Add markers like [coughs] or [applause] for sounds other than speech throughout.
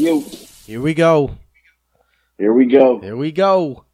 You. Here we go. Here we go. Here we go.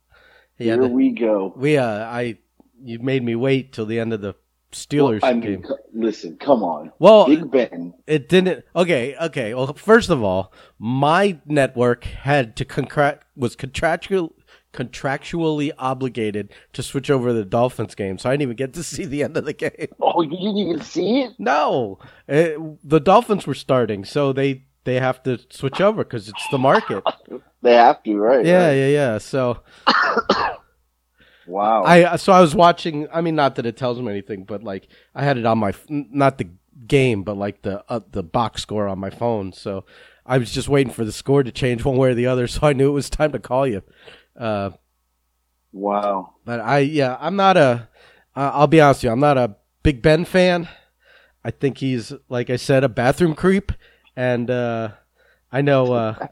Here the- we go. we uh, I you made me wait till the end of the Steelers I mean, game. c- listen, come on. Well, Big Ben. it didn't. Okay, okay. Well, first of all, my network had to contract was contractual contractually obligated to switch over to the Dolphins game, so I didn't even get to see the end of the [laughs] game. Oh, you didn't even see it? No, Eh, the Dolphins were starting, so they they have to switch over because it's the market. [laughs] They have to, right? Yeah, right. yeah, yeah. So [coughs] Wow. I so I was watching. I mean, not that it tells me anything, but like I had it on my not the game, but like the uh, the box score on my phone. So I was just waiting for the score to change one way or the other. [laughs] So I knew it was time to call you. Uh, wow. but I yeah, I'm not a. Uh, I'll be honest with you, I'm not a Big Ben fan. I think he's like I said, a bathroom creep, and uh, I know. Uh,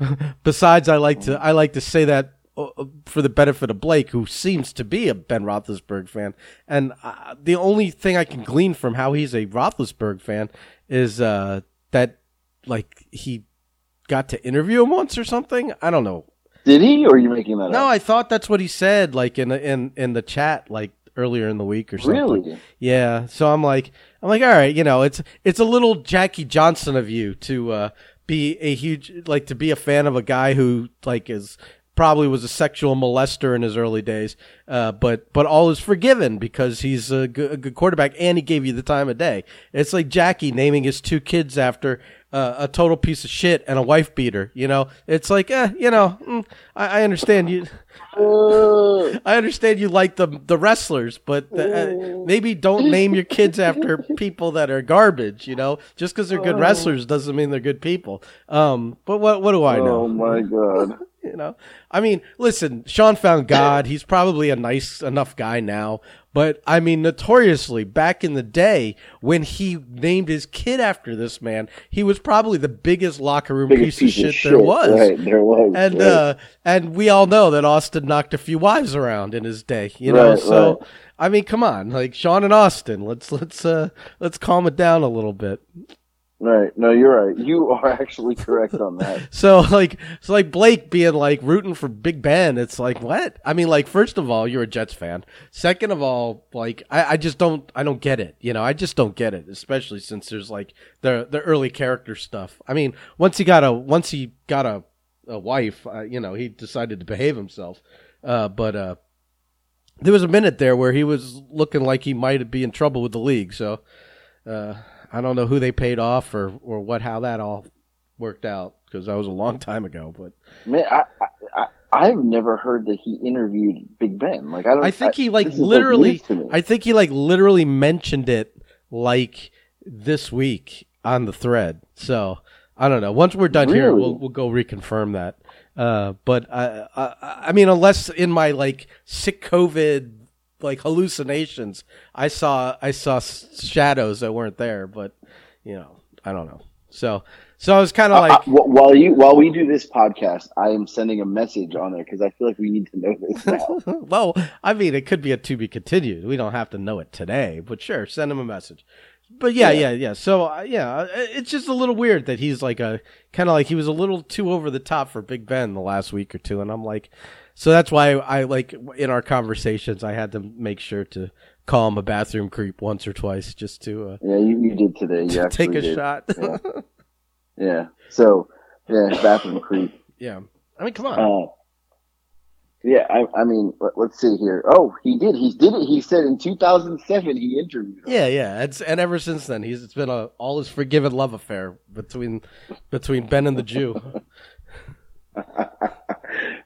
[laughs] besides, I like to I like to say that uh, for the benefit of Blake, who seems to be a Ben Roethlisberger fan, and uh, the only thing I can glean from how he's a Roethlisberger fan is uh, that like he got to interview him once or something. I don't know. Did he, or are you making that No, up? I thought that's what he said, like in in in the chat, like earlier in the week or something. Really? Yeah. So I'm like, I'm like, all right, you know, it's it's a little Jackie Johnson of you to uh, be a huge, like, to be a fan of a guy who like is probably was a sexual molester in his early days, uh, but but all is forgiven because he's a good, a good quarterback and he gave you the time of day. It's like Jackie naming his two kids after. Uh, a total piece of shit and a wife beater, you know. It's like, eh, you know, mm, I, I understand you. I understand you like the the wrestlers, but the, uh, maybe don't name your kids after [laughs] people that are garbage. You know, just because they're good wrestlers doesn't mean they're good people. Um, but what what do I know? oh my god. [laughs] You know, I mean, listen, Shawn found God. He's probably a nice enough guy now, but I mean, notoriously back in the day when he named his kid after this man, he was probably the biggest locker room Biggest piece, of shit there was. Right, there was. And right. uh, and we all know that Austin knocked a few wives around in his day, you know. Right, so right. I mean, come on, like Shawn and Austin, let's let's uh let's calm it down a little bit. Right. No, you're right. You are actually correct on that. [laughs] So like so like Blake being like rooting for Big Ben, it's like what? I mean, like first of all, you're a Jets fan. Second of all, like I, I just don't I don't get it. You know, I just don't get it, especially since there's like the the early character stuff. I mean, once he got a once he got a a wife, uh, you know, he decided to behave himself. Uh, but uh, there was a minute there where he was looking like he might be in trouble with the league. So uh, I don't know who they paid off or or what how that all worked out because that was a long time ago. But Man, I, I, I I've never heard that he interviewed Big Ben. Like I don't. I think he like like, literally. me. I think he like literally mentioned it like this week on the thread. So I don't know. Once we're done here, we'll we'll go reconfirm that. Uh, but I, I I mean, unless in my like sick COVID like hallucinations, I saw I saw shadows that weren't there. But you know, I don't know. So so I was kind of Uh, like. uh, wh- while you while we do this podcast, I am sending a message on there because I feel like we need to know this now. [laughs] well, I mean, it could be a to be continued. We don't have to know it today, but sure, send him a message. But yeah, yeah, Yeah. yeah. So uh, yeah, uh, it's just a little weird that he's like a kind of like he was a little too over the top for Big Ben the last week or two, and I'm like, so that's why I like in our conversations I had to make sure to call him a bathroom creep once or twice just to uh, yeah, you, you did today. You [laughs] take a did. shot. Yeah. [laughs] Yeah. So yeah, bathroom creep. yeah, I mean, come on. Uh, yeah, I, I mean, let, let's see here. Oh, he did. He did it. He said in 2007 he interviewed him. Yeah, yeah, it's, and ever since then, he's it's been a all his forgiven love affair between between Ben and the Jew. [laughs]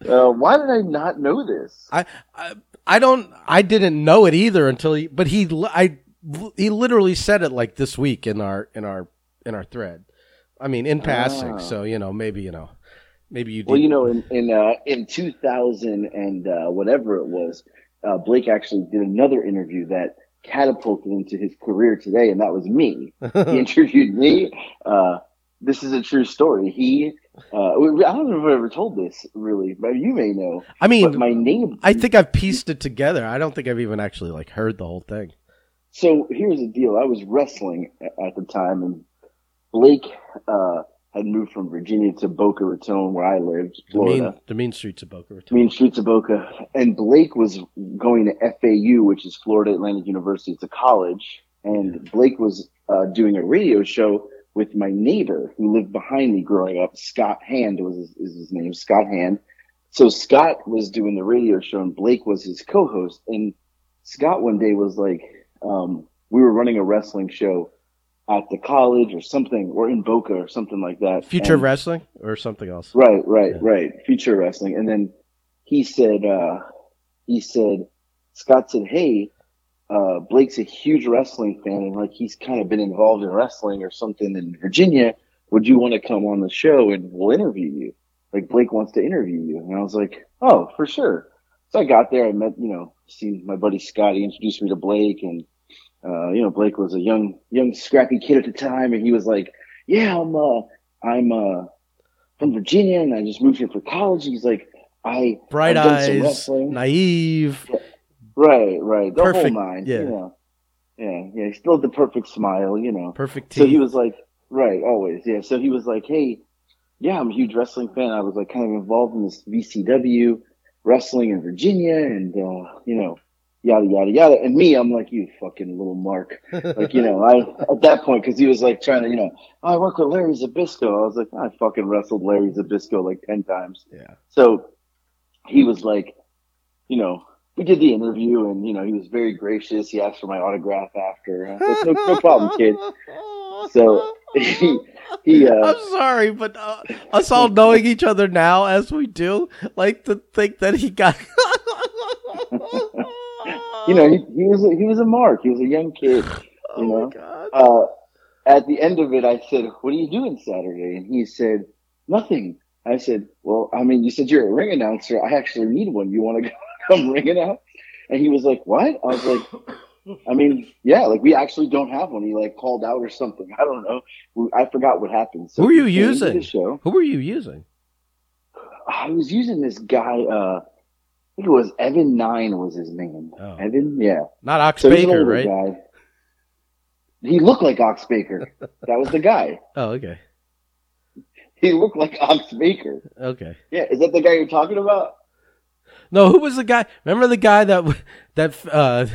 Uh, why did I not know this? I, I I don't I didn't know it either until he but he I he literally said it like this week in our in our in our thread. I mean, in passing, Ah. so you know maybe you know maybe you. Well, you know, in in uh, in 2000 and uh, whatever it was, uh, Blake actually did another interview that catapulted into his career today, and that was me. [laughs] he interviewed me. Uh, this is a true story. He, uh, I don't know if I've ever told this really, but you may know. I mean, But my name. I think I've pieced it together. I don't think I've even actually like heard the whole thing. So here's the deal. I was wrestling at the time, and Blake uh, had moved from Virginia to Boca Raton, where I lived, The Florida. mean, the mean streets of Boca Raton. Mean Streets of Boca. And Blake was going to FAU, which is Florida Atlantic University. It's a college. And Blake was uh, doing a radio show with my neighbor who lived behind me growing up. Scott Hand was his, is his name, Scott Hand. So Scott was doing the radio show and Blake was his co-host. And Scott one day was like, um, we were running a wrestling show at the college or something, or in Boca or something like that. Future And- wrestling or something else. Right, right, Yeah. right. Future wrestling. And then he said, uh, he said, Scott said, Hey, uh, Blake's a huge wrestling fan and like he's kind of been involved in wrestling or something in Virginia. Would you want to come on the show and we'll interview you? Like Blake wants to interview you. And I was like, Oh, for sure. So I got there. I met, you know, seen my buddy Scott. He introduced me to Blake and, uh, you know, Blake was a young, young, scrappy kid at the time. And he was like, yeah, I'm, uh, I'm, uh, from Virginia and I just moved here for college. He's like, I, Bright I've done some eyes, wrestling. naive. Right, right. The Perfect, whole nine, yeah. you know. Yeah, yeah. He still had the perfect smile, you know. Perfect So he was like, right, always, yeah. So he was like, hey, yeah, I'm a huge wrestling fan. I was like kind of involved in this VCW wrestling in Virginia and, uh, you know, yada, yada, yada. And me, I'm like, you fucking little Mark. Like, you know, I, at that point, cause he was like trying to, you know, "Oh, I work with Larry Zbyszko. I was like, I fucking wrestled Larry Zbyszko like 10 times. yeah. So he was like, you know, we did the interview and, you know, he was very gracious. He asked for my autograph after. I was like, no, no problem, kid. [laughs] So he, [laughs] he, uh, I'm sorry, but uh, us all knowing each other now as we do, like to think that he got. [laughs] you know, he, he was, a, he was a mark. He was a young kid. oh you my know? god. Uh, at the end of it, I said, what are you doing Saturday? And he said, nothing. I said, well, I mean, you said you're a ring announcer. I actually need one. You want to come ringing out? And he was like, what? I was like, I mean, yeah, like we actually don't have one. He like called out or something. [laughs] I don't know. I forgot what happened. So Who were you he came to using? Show. Who were you using? I was using this guy. Uh, I think it was Evan Nine was his name. Oh. Evan, yeah. Not Ox So Baker, right? guy. He looked like Ox Baker. [laughs] that was the guy. Oh, okay. He looked like Ox Baker. Okay. Yeah, is that the guy you're talking about? No, who was the guy? Remember the guy that [laughs] that uh,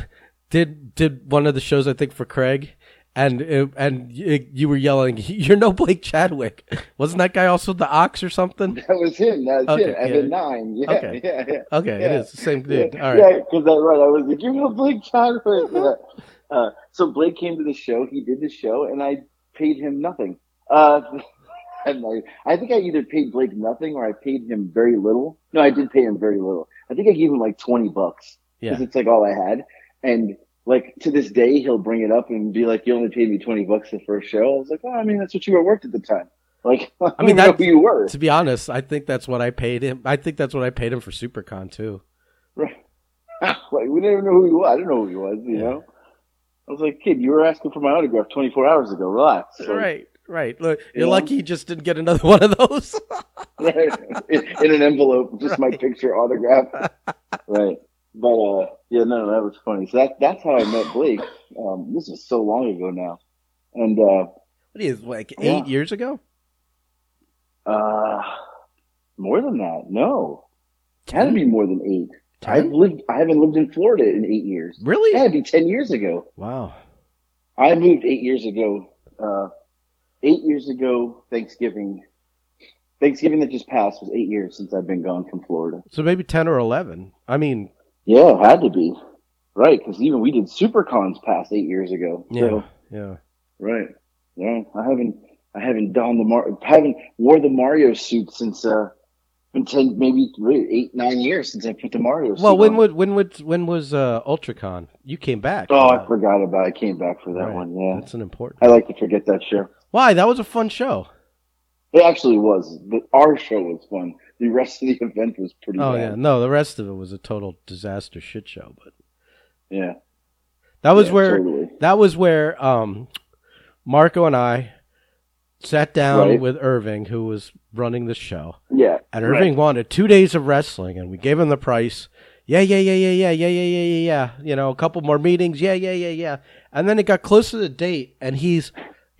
did did one of the shows I think for Craig, and uh, and y- you were yelling, [laughs] "You're no Blake Chadwick." Wasn't that guy also the Ox or something? That was him. That was Okay, him. Evan Nine. Yeah, Okay. [laughs] yeah, yeah. Okay, it Yeah. is the same dude. Yeah, All right. Yeah, because I right. I was like, you're no Blake Chadwick. Uh, so Blake came to the show. He did the show, and I paid him nothing. Uh, and I, I think I either paid Blake nothing or I paid him very little. No, I did pay him very little. I think I gave him like twenty bucks because Yeah. it's like all I had. And like to this day, he'll bring it up and be like, "You only paid me twenty bucks the first show." I was like, "Oh, I mean, that's what you were worth at the time." [laughs] Like, I, I mean, that's who you were. To be honest, I think that's what I paid him. I think that's what I paid him for SuperCon too. Right. [laughs] like, we didn't even know who he was. I didn't know who he was, you Yeah. know? I was like, kid, you were asking for my autograph 24 hours ago. Relax. Like, Right, right. Look, you're lucky you just didn't get another [laughs] one of those. right. [laughs] In, in an envelope, just my picture autograph. right. But, uh, yeah, no, that was funny. So that, that's how I met Blake. Um, this is so long ago now. And, uh, what is like Yeah. eight years ago? uh, more than that. No. It had to be more than eight. Ten? I've lived, I haven't lived in Florida in eight years. It Really? had to be 10 years ago. Wow. I moved eight years ago. Uh, eight years ago, Thanksgiving. Thanksgiving that just passed was eight years since I've been gone from Florida. So maybe ten or eleven. I mean, Yeah, it had to be. Right, because even we did SuperCons past eight years ago. yeah, So, yeah. right. Yeah, I haven't, I haven't donned the Mar, haven't wore the Mario suit since, uh, been ten, maybe eight, nine years since I put the Mario suit Well, when on. would when would when was uh, UltraCon? You came back. Oh, for I forgot about it. I came back for that Right. one. Yeah. That's an important. I like to forget that show. Why? That was a fun show. It actually was. But our show was fun. The rest of the [laughs] event was pretty Oh bad. yeah, no, the rest of it was a total disaster shit show. But Yeah. that was Yeah, where totally. that was where um, Marco and I sat down Right. with Irving, who was running the show, Yeah. and right. Irving wanted two days of wrestling, and we gave him the price. Yeah, yeah, yeah, yeah, yeah, yeah, yeah, yeah, yeah, yeah. You know, a couple more meetings. Yeah, yeah, yeah, yeah. And then it got close to the date, and he's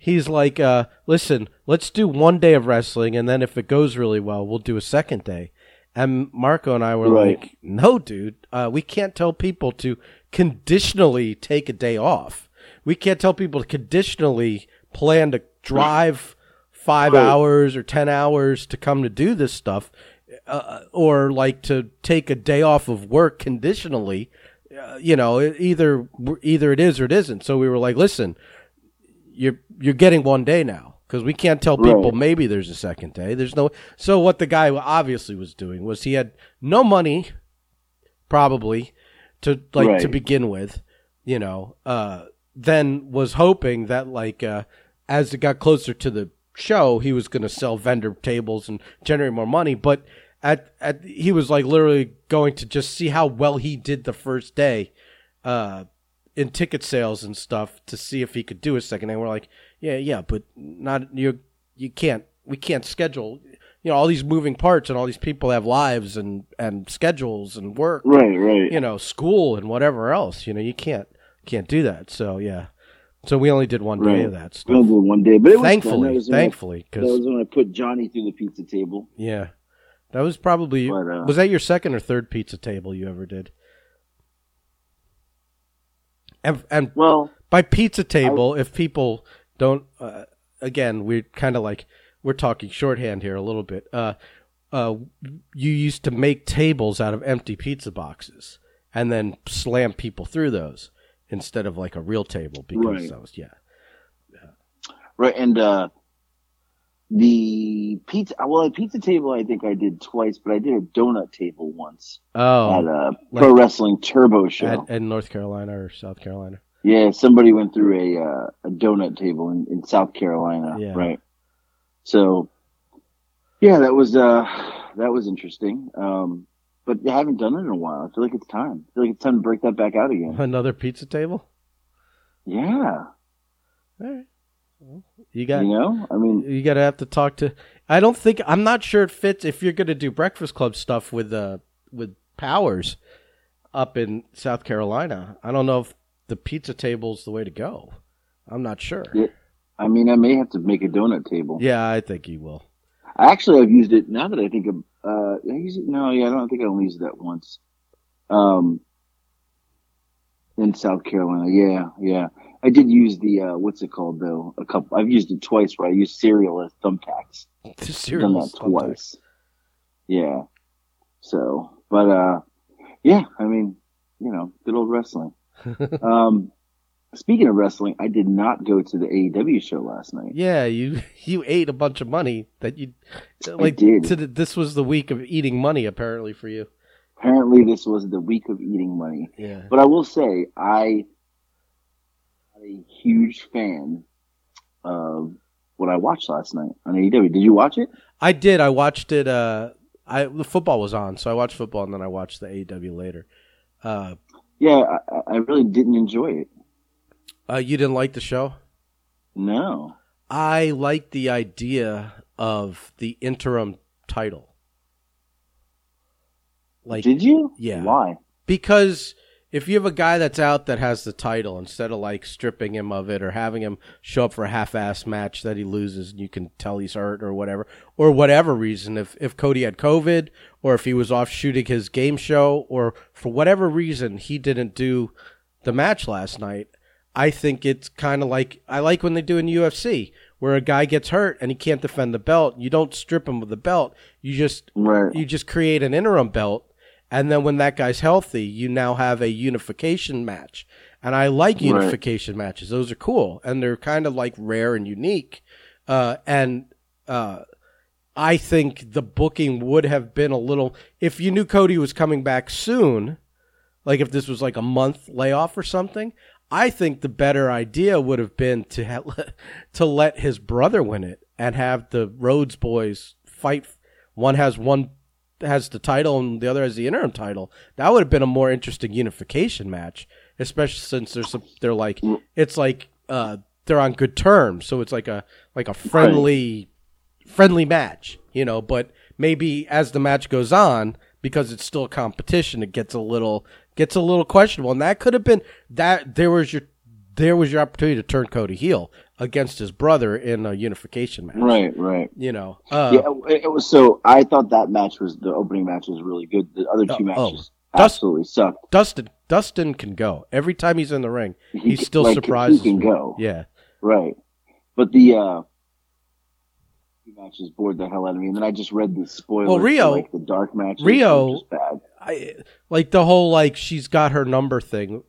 he's like, uh, listen, let's do one day of wrestling, and then if it goes really well, we'll do a second day. And Marco and I were Right. like, no, dude, uh, we can't tell people to conditionally take a day off. We can't tell people to conditionally plan to drive five Right. hours or 10 hours to come to do this stuff, uh, or like to take a day off of work conditionally. Uh, you know, either either it is or it isn't. So we were like, listen, you're you're getting one day now because we can't tell people Right. maybe there's a second day. There's no. So what the guy obviously was doing was he had no money, probably, to like to begin with, you know. Uh, then was hoping that like uh, as it got closer to the show, he was going to sell vendor tables and generate more money, but. At, at he was like literally going to just see how well he did the first day, uh, in ticket sales and stuff to see if he could do a second. And we're like, yeah, yeah, but not you. You can't. We can't schedule. You know, all these moving parts and all these people have lives and and schedules and work. Right, right. You know, school and whatever else. You know, you can't can't do that. So yeah. So we only did one day Right. of that We only did one day, but it was fun. Thankfully, was when I- That was because when I put Johnny through the pizza table. yeah, that was probably But, uh, was that your second or third pizza table you ever did? And and Well, by pizza table if people don't uh, again we're kind of like we're talking shorthand here a little bit uh uh you used to make tables out of empty pizza boxes and then slam people through those instead of like a real table because Right. that was yeah right, and uh the pizza. Well, a pizza table I think I did twice, but I did a donut table once oh at a like- pro wrestling turbo show. at, in north carolina or south carolina Yeah, somebody went through a uh, a donut table in, in South Carolina, Yeah. right? So, yeah, that was uh that was interesting. Um, but I haven't done it in a while. I feel like it's time. I feel like it's time to break that back out again. [laughs] another pizza table Yeah, all right you got you know, I mean, you gotta have to talk to i don't think i'm not sure it fits if you're gonna do breakfast club stuff with uh with powers up in south carolina i don't know if the pizza table's the way to go i'm not sure Yeah. I mean, I may have to make a donut table. yeah i think you will Actually, I've used it now that I think of. Uh, I use it, no, yeah, I don't think I only used that once. Um, in South Carolina, yeah, yeah. I did use the uh, what's it called though? A couple. I've used it twice where I used cereal as thumbtacks. Cereal done that twice. Yeah. So, but uh, yeah. I mean, you know, good old wrestling. [laughs] um, speaking of wrestling, I did not go to the AEW show last night. yeah you [laughs] you ate a bunch of money that you like did. to the, this was the week of eating money apparently for you Apparently, this was the week of eating money. yeah But I will say, I a huge fan of what I watched last night on AEW. Did you watch it? i did i watched it uh i the football was on so i watched football and then i watched the aw later uh Yeah, I, I really didn't enjoy it. uh you didn't like the show No. I like the idea of the interim title. Like Did you? yeah. Why? because if you have a guy that's out that has the title instead of like stripping him of it or having him show up for a half-ass match that he loses and you can tell he's hurt or whatever or whatever reason if if Cody had covid or if he was off shooting his game show or for whatever reason he didn't do the match last night I think it's kind of like I like when they do in UFC where a guy gets hurt and he can't defend the belt you don't strip him of the belt you just Right. you just create an interim belt and then when that guy's healthy you now have a unification match. And i like Right. unification matches. Those are cool. And they're kind of like rare and unique. Uh, and uh, i think the booking would have been a little if you knew cody was coming back soon like if this was like a month layoff or something i think the better idea would have been to ha- [laughs] to let his brother win it and have the rhodes boys fight. One has one has the title and the other has the interim title that would have been a more interesting unification match especially since there's they're like it's like uh they're on good terms so it's like a like a friendly friendly match, you know, but maybe as the match goes on, because it's still competition, it gets a little gets a little questionable. And that could have been that there was your there was your opportunity to turn Cody heel against his brother in a unification match. Right, right. You know. Uh, yeah, it, it was so. I thought that match was the opening match was really good. The other two Oh, oh. matches Dust- absolutely sucked. Dustin Dustin can go every time he's in the ring. He He can- still like, surprises He can me. go. Yeah. Right. But the uh two matches bored the hell out of me. And then I just read the spoilers Well, for, Rio- like the dark match. Rio- bad. I like the whole like she's got her number thing.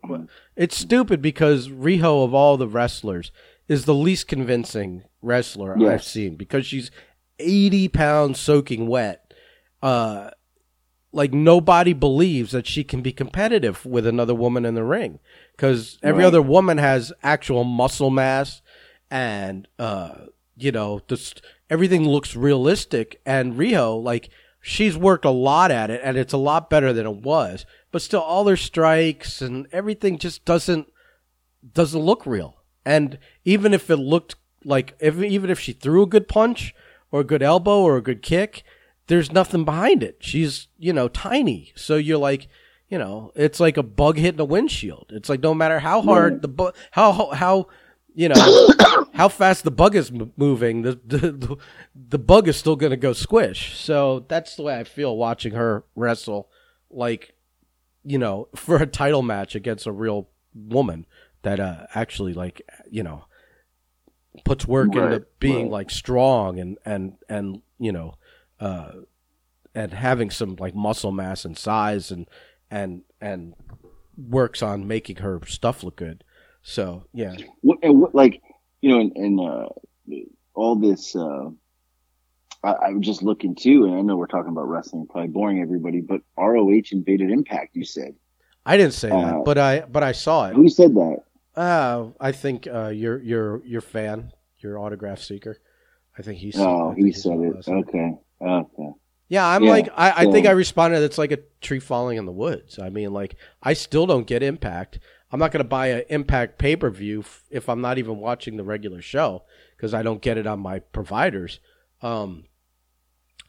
It's stupid because Riho of all the wrestlers is the least convincing wrestler I've seen because she's eighty pounds soaking wet. Uh, like nobody believes that she can be competitive with another woman in the ring because every Right. other woman has actual muscle mass and uh, you know just everything looks realistic. And Riho like she's worked a lot at it and it's a lot better than it was but still all her strikes and everything just doesn't doesn't look real. And even if it looked like if, even if she threw a good punch or a good elbow or a good kick there's nothing behind it. She's you know tiny. So you're like you know it's like a bug hitting a windshield. It's like no matter how hard the how how- how you know [coughs] how fast the bug is m- moving the the, the, the bug is still going to go squish. So that's the way i feel watching her wrestle like you know for a title match against a real woman that uh actually like you know puts work Right, into being right. like strong and and and you know uh and having some like muscle mass and size and and and works on making her stuff look good. So yeah. What, and what, like, you know, and, and uh, all this, uh, I, I'm just looking too, and I know we're talking about wrestling, probably boring everybody, but ROH invaded Impact, you said. I didn't say Uh, that, but I but I saw it. Who said that? Uh, I think uh, your your your fan, your autograph seeker. I think he. said- Oh, he said it. Okay. Okay. Yeah, I'm Yeah, like I, I think I responded. It's like a tree falling in the woods. I mean, like I still don't get Impact. I'm not going to buy an Impact pay per view if I'm not even watching the regular show because I don't get it on my providers. Um,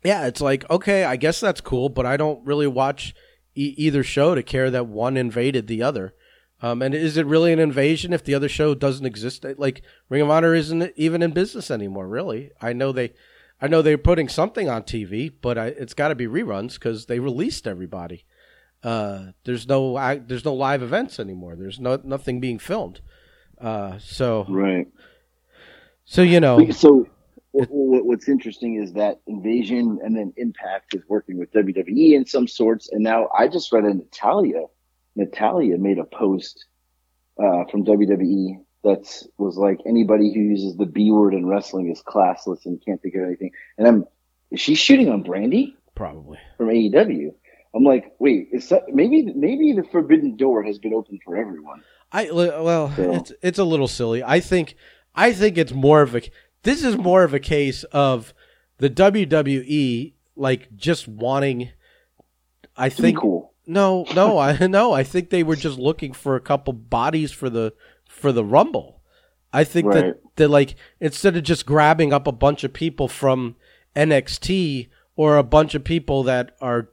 yeah, it's like okay, I guess that's cool, but I don't really watch e- either show to care that one invaded the other. Um, and is it really an invasion if the other show doesn't exist? Like Ring of Honor isn't even in business anymore. Really, I know they, I know they're putting something on TV, but I, it's got to be reruns because they released everybody. Uh, there's no I, there's no live events anymore. There's no nothing being filmed. Uh, so Right. so you know So, what, what, what's interesting is that Invasion and then Impact is working with WWE in some sorts. And now I just read a Natalya. Natalya made a post uh, from WWE that was like anybody who uses the B word in wrestling is classless and can't think of anything. And I'm, is she shooting on Brandi probably. from AEW? I'm like, wait, is that maybe maybe the forbidden door has been open for everyone? I well, So- it's it's a little silly. I think I think it's more of a this is more of a case of the WWE like just wanting. I To think cool. no, no, I [laughs] no. I think they were just looking for a couple bodies for the for the Rumble. I think Right. that that like instead of just grabbing up a bunch of people from NXT or a bunch of people that are,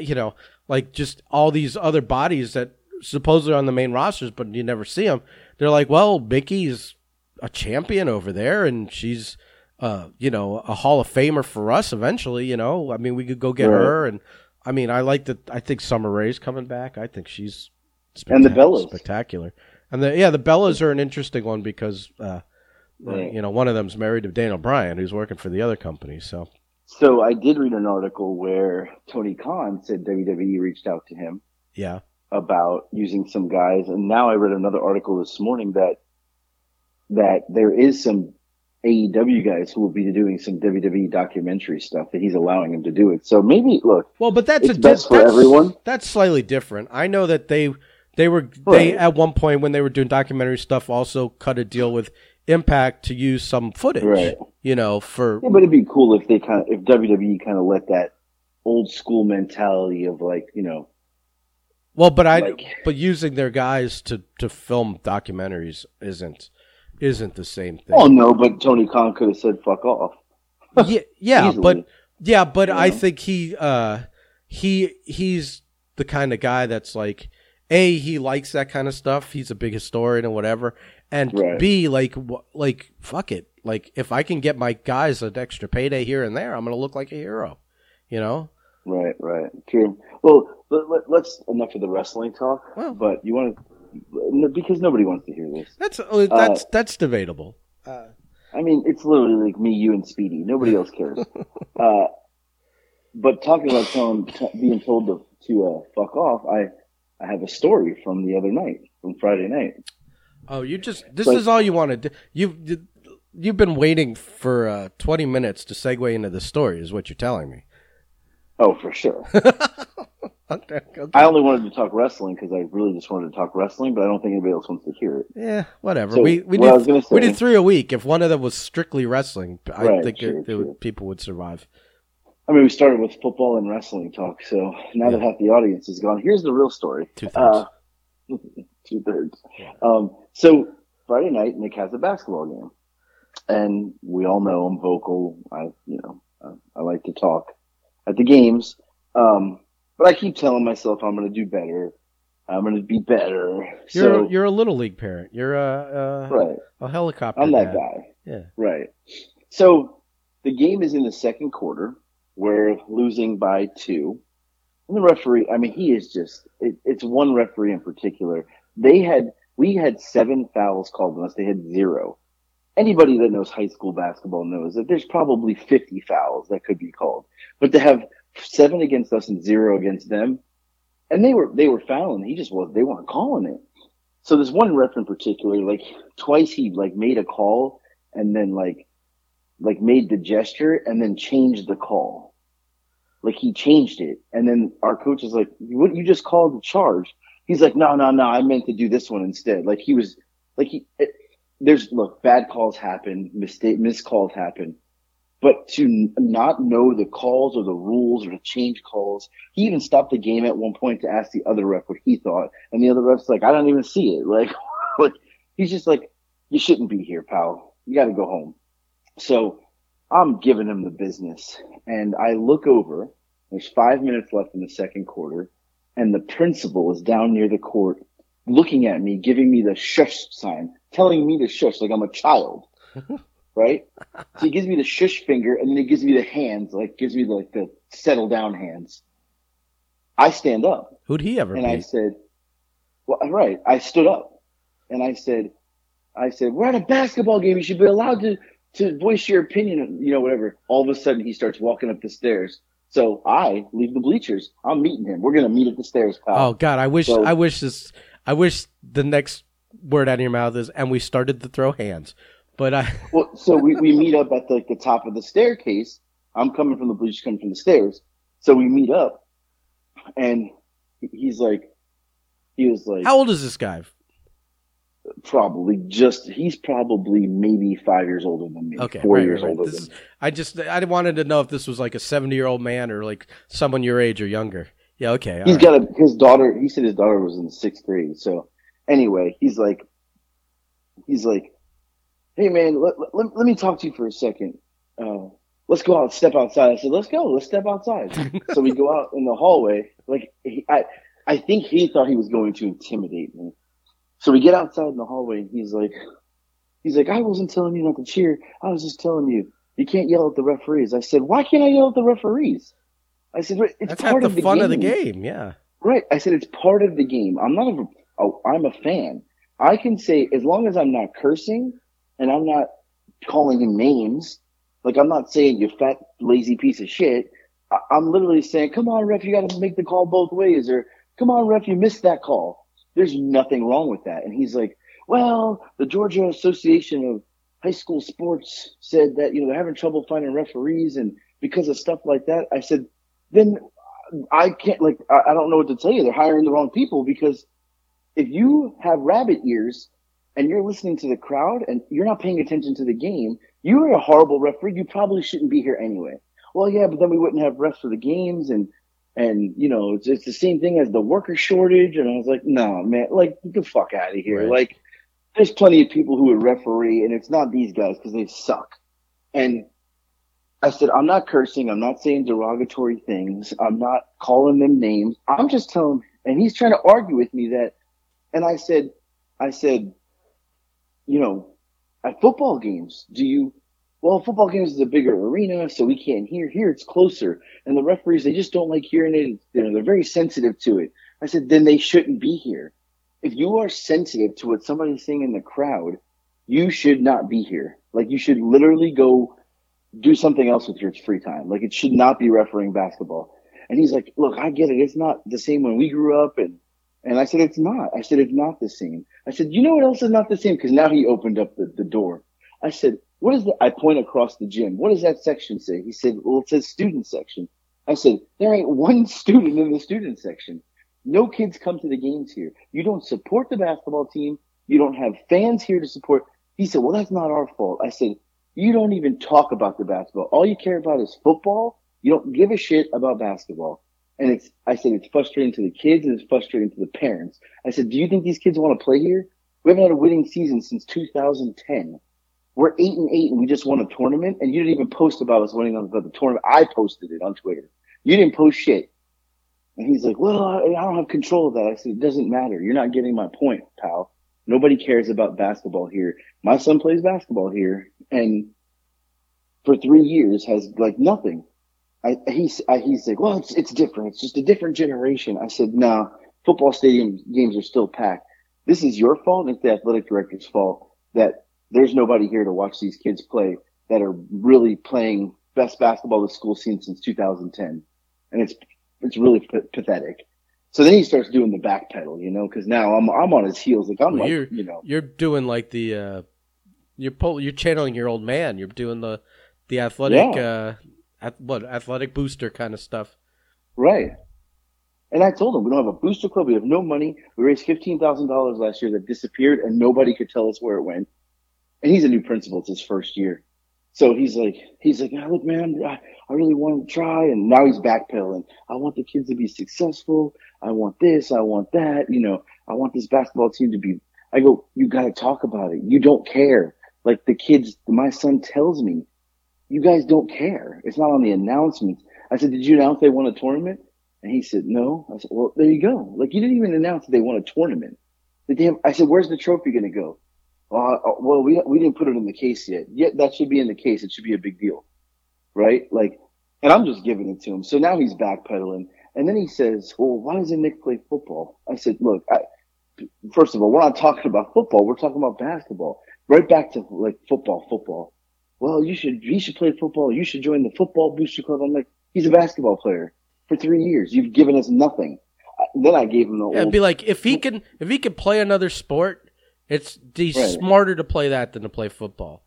you know, like just all these other bodies that supposedly are on the main rosters, but you never see them. They're like, well, Mickie's a champion over there, and she's, uh, you know, a Hall of Famer for us eventually. You know, I mean, we could go get Right. her, and I mean, I like that. I think Summer Rae's coming back. I think she's And the Bellas. spectacular. And the yeah, the Bellas are an interesting one because uh, Right. you know one of them's married to Daniel Bryan, who's working for the other company. So So I did read an article where Tony Khan said WWE reached out to him yeah, about using some guys, and now I read another article this morning that that there is some AEW guys who will be doing some WWE documentary stuff that he's allowing them to do it. So maybe look, well, but that's a best for that's, everyone. That's slightly different. I know that they they were they at one point when they were doing documentary stuff also cut a deal with Impact to use some footage. Right. You know, for yeah, but it'd be cool if they kind of if WWE kind of let that old school mentality of like you know well, but I like- but using their guys to to film documentaries isn't isn't the same thing. oh no, but Tony Khan could have said fuck off. [laughs] yeah, yeah, Easily. but yeah, but You I know? think he uh he he's the kind of guy that's like a he likes that kind of stuff. He's a big historian and whatever. And Right. b like like fuck it. Like if I can get my guys an extra payday here and there, I'm gonna look like a hero. You know. Right, right, true. Well, let, let, let's enough of the wrestling talk. Well- but you want to because nobody wants to hear this. That's uh, that's that's debatable. Uh, I mean, it's literally like me, you, and Speedy. Nobody else cares. [laughs] uh, but talking about telling, t- being told to, to uh, fuck off, I I have a story from the other night, from Friday night. Oh, you just this Like- is all you wanted. to You've you've been waiting for uh, 20 minutes to segue into the story, is what you're telling me. Oh, for sure. [laughs] Okay, okay. I only wanted to talk wrestling because I really just wanted to talk wrestling, but I don't think anybody else wants to hear it. Yeah, whatever. So, we we did gonna we did three a week. If one of them was strictly wrestling, I Right, think it, it would, people would survive. I mean, we started with football and wrestling talk, so now that half the audience is gone, here's the real story. Two thirds. Uh, [laughs] two thirds. Yeah. Um, so Friday night, Nick has a basketball game, and we all know I'm vocal. I, you know, I, I like to talk at the games, um, but I keep telling myself I'm going to do better. I'm going to be better. You're so, you're a little league parent. You're a a, right. a helicopter. I'm that dad. guy. Yeah. Right. So the game is in the second quarter. We're losing by two. And the referee, I mean, he is just, it, it's one referee in particular. They had, we had seven fouls called on us. They had zero. Anybody that knows high school basketball knows that there's probably 50 fouls that could be called. But to have seven against us and zero against them, and they were, they were fouling. He just was, they weren't calling it. So this one ref in particular, like twice he like made a call and then like like made the gesture and then changed the call. Like he changed it. And then our coach is like, what you just called the charge. He's like, no, no, no, I meant to do this one instead. Like he was like he it, there's look, bad calls happen, mistake missed calls happen. But to not know the calls or the rules or to change calls, he even stopped the game at one point to ask the other ref what he thought, and the other ref's like, "I don't even see it." [laughs] Like, like he's just like, "You shouldn't be here, pal. You got to go home." So I'm giving him the business, and I look over. There's five minutes left in the second quarter, and the principal is down near the court, looking at me, giving me the shush sign, telling me to shush like I'm a child. [laughs] right? So he gives me the shush finger, and then he gives me the hands, like gives me like the settle down hands. I stand up, Who'd he ever and I said, "Well, right." I stood up, and I said, "I said we're at a basketball game. You should be allowed to to voice your opinion, you know, whatever." All of a sudden, he starts walking up the stairs. So I leave the bleachers. I'm meeting him. We're gonna meet at the stairs, pal. Oh God, I wish So- I wish this. I wish the next word out of your mouth is, and we started to throw hands. But I, [laughs] Well, so we, we meet up at the, like the top of the staircase. I'm coming from the bleachers, coming from the stairs. So we meet up, and he's like, he was like, how old is this guy? Probably just, he's probably maybe five years older than me. Okay, four right, years right, older This than is, I just I wanted to know if this was like a seventy year old man or like someone your age or younger. Yeah, okay. He's right. got a his daughter. He said his daughter was in sixth grade. So anyway, he's like, he's like, hey man, let, let, let me talk to you for a second. Uh, let's go out, and step outside. I said, let's go, let's step outside. [laughs] so we go out in the hallway. Like he, I, I think he thought he was going to intimidate me. So we get outside in the hallway, and he's like, he's like, I wasn't telling you not to cheer. I was just telling you you can't yell at the referees. I said, why can't I yell at the referees? I said, it's That's part half of the the fun game. of the game. Yeah. Right. I said it's part of the game. I'm not a, oh, I'm a fan. I can say as long as I'm not cursing and I'm not calling him names, like I'm not saying you fat lazy piece of shit. I, I'm literally saying, come on, ref, you got to make the call both ways, or come on, ref, you missed that call. There's nothing wrong with that. And he's like, well, the Georgia Association of High School Sports said that you know they're having trouble finding referees, and because of stuff like that, I said, then I can't like I, I don't know what to tell you. They're hiring the wrong people because if you have rabbit ears and you're listening to the crowd and you're not paying attention to the game, you're a horrible referee. You probably shouldn't be here anyway. Well, yeah, but then we wouldn't have refs for the games and and you know it's, it's the same thing as the worker shortage. And I was like, no, man, like get the fuck out of here. Right. Like there's plenty of people who would referee, and it's not these guys because they suck. And I said, I'm not cursing. I'm not saying derogatory things. I'm not calling them names. I'm just telling And he's trying to argue with me that, and I said, I said, you know, at football games, do you, well, football games is a bigger arena, so we can't hear. Here it's closer. And the referees, they just don't like hearing it. Know, they're very sensitive to it. I said, then they shouldn't be here. If you are sensitive to what somebody's saying in the crowd, you should not be here. Like you should literally go do something else with your free time. Like it should not be refereeing basketball. And he's like, look, I get it. It's not the same when we grew up. And, and I said, it's not. I said, it's not the same. I said, you know what else is not the same? Cause now he opened up the, the door. I said, what is that? I point across the gym. What does that section say? He said, well, it says student section. I said, there ain't one [laughs] student in the student section. No kids come to the games here. You don't support the basketball team. You don't have fans here to support. He said, well, that's not our fault. I said, you don't even talk about the basketball. All you care about is football. You don't give a shit about basketball. And it's, I said, it's frustrating to the kids and it's frustrating to the parents. I said, do you think these kids want to play here? We haven't had a winning season since 2010. We're eight and eight and we just won a tournament and you didn't even post about us winning on the tournament. I posted it on Twitter. You didn't post shit. And he's like, well, I, I don't have control of that. I said, it doesn't matter. You're not getting my point, pal. Nobody cares about basketball here. My son plays basketball here and for three years has like nothing. I, he's, I, he's like, well, it's, it's different. It's just a different generation. I said, no, nah, football stadium games are still packed. This is your fault. It's the athletic director's fault that there's nobody here to watch these kids play that are really playing best basketball the school seen since 2010. And it's, it's really p- pathetic. So then he starts doing the back pedal, you know, because now I'm I'm on his heels. Like I'm well, like, you know, you're doing like the uh, you're pull, you're channeling your old man. You're doing the the athletic yeah. uh, at, what athletic booster kind of stuff, right? And I told him we don't have a booster club. We have no money. We raised fifteen thousand dollars last year that disappeared, and nobody could tell us where it went. And he's a new principal. It's his first year. So he's like, he's like, oh, look, man, I, I really want to try. And now he's backpedaling. I want the kids to be successful. I want this. I want that. You know, I want this basketball team to be, I go, you got to talk about it. You don't care. Like the kids, my son tells me, you guys don't care. It's not on the announcements. I said, did you announce they won a tournament? And he said, no. I said, well, there you go. Like you didn't even announce that they won a tournament. The damn, I said, where's the trophy going to go? Uh, well, we we didn't put it in the case yet. Yet that should be in the case. It should be a big deal, right? Like, and I'm just giving it to him. So now he's backpedaling, and then he says, "Well, why doesn't Nick play football?" I said, "Look, I, first of all, we're not talking about football. We're talking about basketball. Right back to like football, football. Well, you should he should play football. You should join the football booster club." I'm like, he's a basketball player for three years. You've given us nothing. Then I gave him the. Yeah, old, be like if he can if he can play another sport it's he's right. smarter to play that than to play football.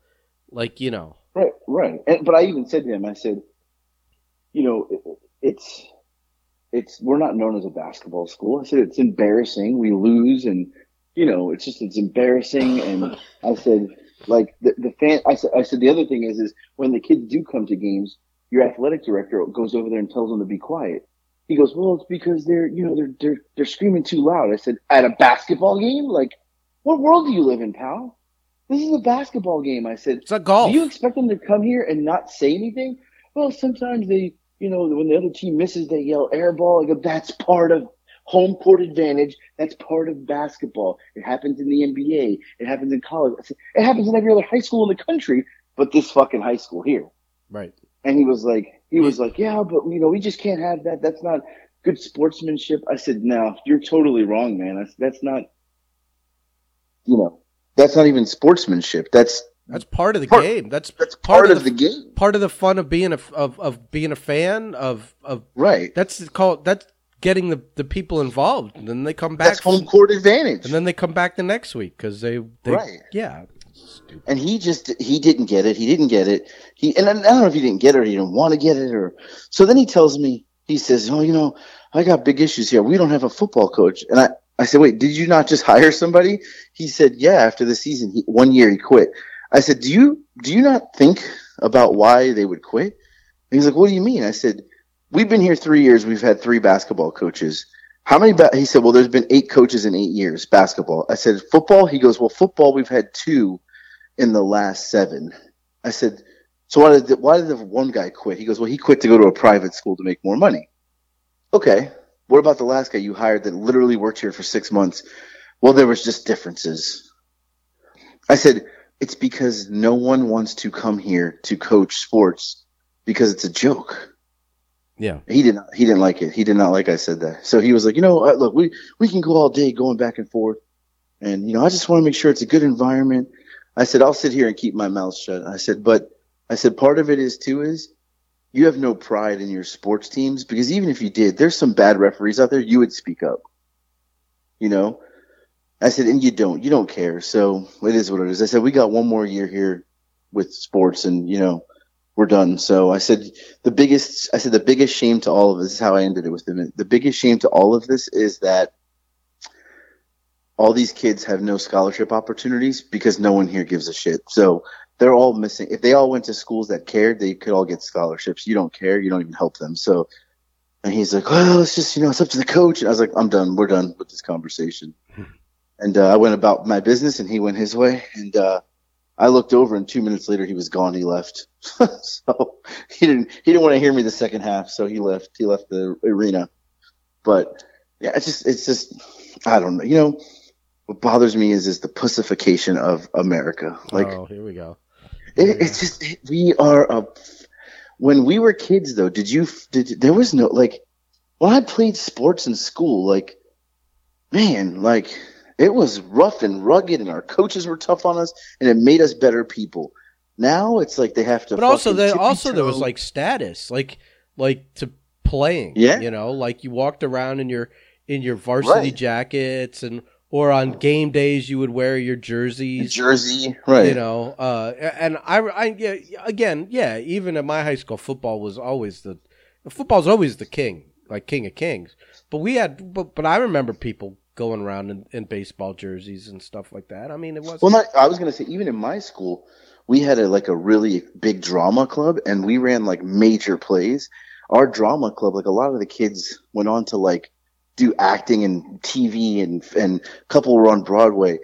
Like you know. Right, right. And, but I even said to him, I said, you know, it, it's it's we're not known as a basketball school. I said it's embarrassing. We lose, and you know, it's just it's embarrassing. And I said, like the the fan. I said, I said the other thing is, is when the kids do come to games, your athletic director goes over there and tells them to be quiet. He goes, well, it's because they're, you know, they're they're they're screaming too loud. I said, at a basketball game, like what world do you live in, pal? This is a basketball game. I said, it's a golf. Do you expect them to come here and not say anything? Well, sometimes they, you know, when the other team misses, they yell air ball. I go, that's part of home court advantage. That's part of basketball. It happens in the NBA. It happens in college. It happens in every other high school in the country, but this fucking high school here. Right. And he was like, he was like, yeah, but you know, we just can't have that. That's not good sportsmanship. I said, no, you're totally wrong, man. That's, that's not, you know, that's not even sportsmanship. That's that's part of the part, game. That's that's part, part of, the, the, game. Part of the fun of being a of, of being a fan of of right. That's called that's getting the, the people involved. And then they come back. That's home court advantage. And then they come back the next week because they, they right. Yeah. Stupid. And he just he didn't get it. He didn't get it. He and I don't know if he didn't get it or he didn't want to get it or so. Then he tells me he says, "Oh, you know, I got big issues here. We don't have a football coach." And I I said, wait, did you not just hire somebody? He said, yeah, after the season, he, one year he quit. I said, do you, do you not think about why they would quit? And he's like, what do you mean? I said, we've been here three years. We've had three basketball coaches. How many? Ba-? He said, well, there's been eight coaches in eight years, basketball. I said, football? He goes, well, football, we've had two in the last seven. I said, so why did, the, why did the one guy quit? He goes, well, he quit to go to a private school to make more money. Okay. What about the last guy you hired that literally worked here for six months? Well, there was just differences. I said, it's because no one wants to come here to coach sports because it's a joke. Yeah. He did not. He didn't like it. He did not like I said that. So he was like, you know, look, we we can go all day going back and forth, and you know, I just want to make sure it's a good environment. I said, I'll sit here and keep my mouth shut. I said, but I said, part of it is too is you have no pride in your sports teams because even if you did, there's some bad referees out there. You would speak up. You know, I said, and you don't. You don't care. So it is what it is. I said, we got one more year here with sports, and you know we're done. So I said the biggest I said the biggest shame to all of this is how I ended it with them. The biggest shame to all of this is that all these kids have no scholarship opportunities because no one here gives a shit. So they're all missing. If they all went to schools that cared, they could all get scholarships. You don't care. You don't even help them. So, and he's like, well, it's just, you know, it's up to the coach. And I was like, I'm done. We're done with this conversation. and uh, I went about my business and he went his way. And, uh, I looked over and two minutes later he was gone. He left. [laughs] so he didn't he didn't want to hear me the second half, so he left. He left the arena. But yeah, it's just it's just I don't know. You know, what bothers me is is the pussification of America. Like oh, here we go. It, it's just it, we are a. When we were kids, though, did you did there was no like when I played sports in school, like man, like it was rough and rugged, and our coaches were tough on us, and it made us better people. Now it's like they have to. But also, there also there was like status, like like to playing. Yeah, you know, like you walked around in your in your varsity right. jackets and or on game days you would wear your jerseys jersey right you know uh, and I, I yeah, again yeah even at my high school football was always the football's always the king like king of kings but we had but, but i remember people going around in, in baseball jerseys and stuff like that. I mean, it was well. Not, I was going to say, even in my school, we had a like a really big drama club, and we ran like major plays. Our drama club, like a lot of the kids went on to like do acting and TV, and and a couple were on Broadway.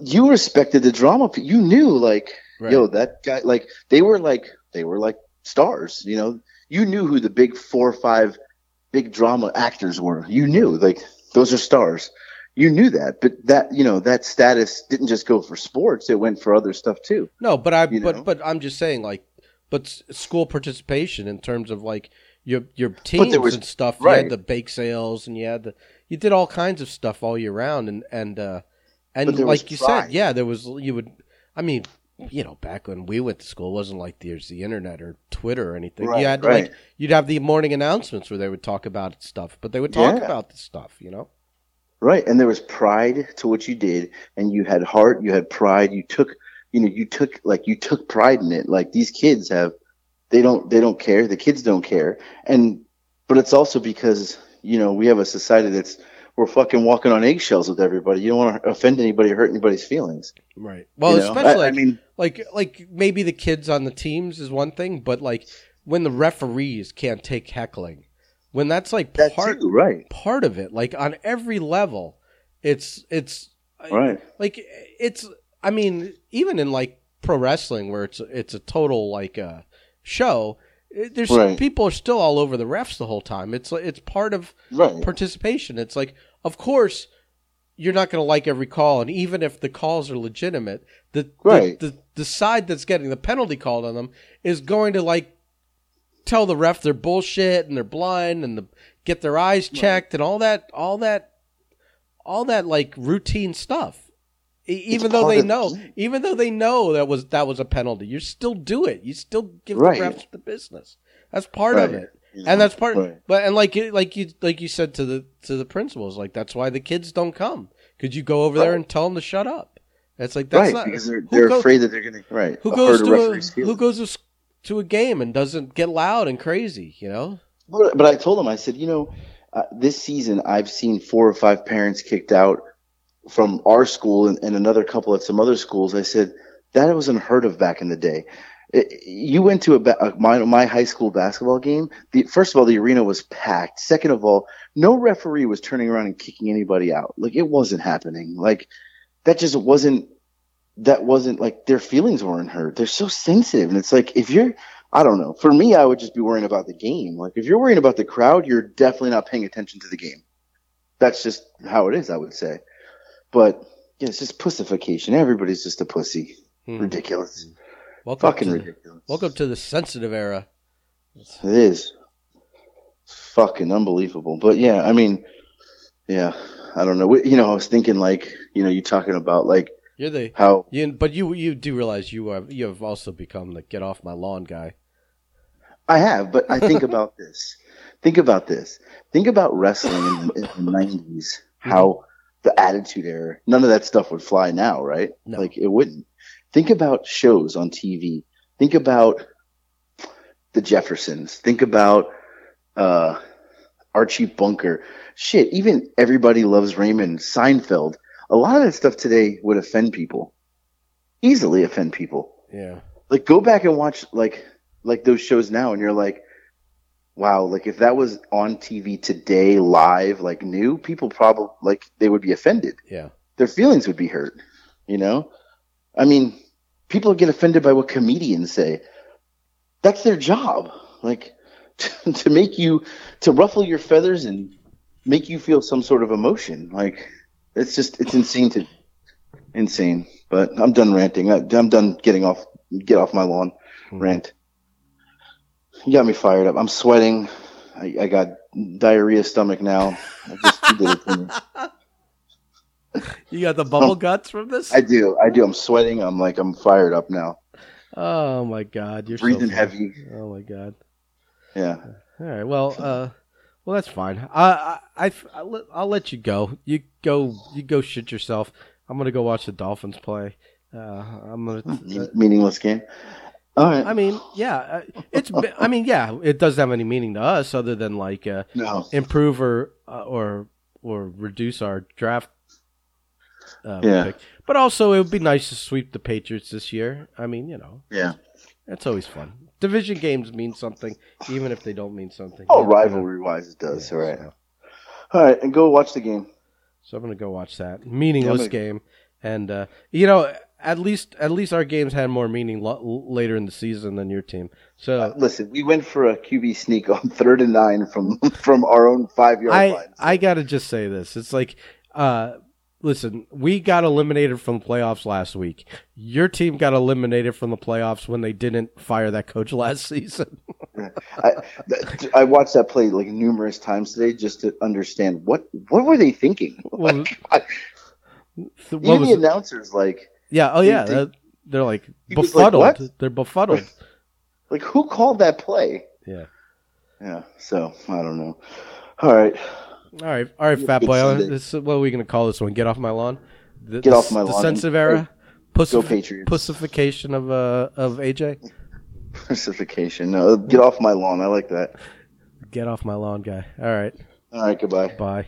You respected the drama. You knew like, right. yo, that guy. Like they were like they were like stars. You know, you knew who the big four or five big drama actors were. You knew like those are stars. You knew that, but that you know that status didn't just go for sports; it went for other stuff too. No, but I but know? but I'm just saying like, but school participation in terms of like your your teams was, and stuff. Right. You had the bake sales, and you had the you did all kinds of stuff all year round, and and uh, and like you pride. said, yeah, there was you would. I mean, you know, back when we went to school, it wasn't like there's the internet or Twitter or anything. Right, you had right. like you'd have the morning announcements where they would talk about stuff, but they would talk yeah. about the stuff, you know. Right, and there was pride to what you did, and you had heart, you had pride. You took, you know, you took like you took pride in it. Like these kids have, they don't, they don't care. The kids don't care, and but it's also because you know we have a society that's we're fucking walking on eggshells with everybody. You don't want to offend anybody or hurt anybody's feelings. Right. Well, you know? especially I, I, mean, like like maybe the kids on the teams is one thing, but like when the referees can't take heckling, when that's like that part too, right part of it, like on every level, it's it's right. Like it's I mean even in like pro wrestling where it's it's a total like uh, show eh, there's right. people are still all over the refs the whole time. It's it's part of right. participation. It's like, of course, you're not going to like every call, and even if the calls are legitimate, the, right. the, the the side that's getting the penalty called on them is going to like tell the ref they're bullshit and they're blind and the, get their eyes checked and all that, all that, all that like routine stuff even though they know, the even though they know that was that was a penalty, you still do it. You still give right. the refs the business. That's part right. of it, and that's part. Right. But and like like you like you said to the to the principals, like that's why the kids don't come. Could you go over there and tell them to shut up? It's like that's not because they're they're goes, afraid that they're going to right. Who goes to a, who goes to, to a game and doesn't get loud and crazy? You know. But, but I told them, I said, you know, uh, this season I've seen four or five parents kicked out from our school and, and another couple at some other schools, I said that was unheard of back in the day. It, you went to a, a, my, my high school basketball game. The, first of all, the arena was packed. Second of all, no referee was turning around and kicking anybody out. Like it wasn't happening. Like that just wasn't. That wasn't like their feelings weren't hurt. They're so sensitive, and it's like if you're I don't know. For me, I would just be worrying about the game. Like if you're worrying about the crowd, you're definitely not paying attention to the game. That's just how it is, I would say. But yeah, it's just pussification. Everybody's just a pussy. Hmm. Ridiculous. Welcome Fucking to, ridiculous. Welcome to the sensitive era. It is. Fucking unbelievable. But yeah, I mean, yeah, I don't know. You know, I was thinking like, you know, you talking about like You're the how you, but you you do realize you are you have also become the get off my lawn guy. I have, but I think about [laughs] this. Think about this. Think about wrestling in, in the nineties. [laughs] How the Attitude Era. None of that stuff would fly now, right? No. Like it wouldn't. Think about shows on TV. Think about the Jeffersons. Think about uh, Archie Bunker. Shit, even Everybody Loves Raymond, Seinfeld. A lot of that stuff today would offend people. Easily offend people Yeah. like go back and watch like like those shows now and you're like wow like if that was on tv today live like new people probably like they would be offended. Yeah. their feelings would be hurt you know? I mean people get offended by what comedians say. That's their job. Like to, [laughs] to make you to ruffle your feathers and make you feel some sort of emotion. Like it's just it's insane to insane. But i'm done ranting. I, i'm done getting off get off my lawn hmm. rant you got me fired up i'm sweating i, I got diarrhea stomach now I just you did it to me. [laughs] You got the bubble guts from this? I do. I do. I'm sweating. I'm like, I'm fired up now. oh my god, you're Breathing funny. heavy. Oh my god. Yeah. All right. Well, uh, well, that's fine. I, I, I, will let, I'll let you go. You go. You go shit yourself. I'm gonna go watch the Dolphins play. Uh, I'm gonna. Me- Meaningless game. All right. I mean, yeah. uh, It's. I mean, yeah. It doesn't have any meaning to us other than like uh, no. improve or uh, or or reduce our draft. Uh, Yeah. pick. But also, it would be nice to sweep the Patriots this year. I mean, you know, Yeah. that's always fun. Division games mean something, even if they don't mean something. Oh, rivalry wise, it does. Yeah, All right. so- All right. And go watch the game. So I'm gonna go watch that meaningless Yeah, but- game, and uh, you know, at least at least our games had more meaning lo- later in the season than your team. So Listen, we went for a QB sneak on [laughs] third and nine from [laughs] from our own five yard I line. I gotta just say this: it's like, uh, listen, we got eliminated from the playoffs last week. Your team got eliminated from the playoffs when they didn't fire that coach [laughs] last season. I, I watched that play like numerous times today just to understand what what were they thinking. Well, Like, I, what even was the it? announcers like Yeah, oh yeah, they- they're, like was like, befuddled. They're befuddled. like who called that play? yeah. Yeah. So I don't know. All right. All right, all right, fat boy. This, what are we gonna call this one? Get off my lawn. The, Get the- off my the lawn. sensitive era. Go Patriots. pussification of uh of AJ. Pacification. No, get off my lawn. I like that. Get off my lawn, guy. All right, All right. Goodbye. bye.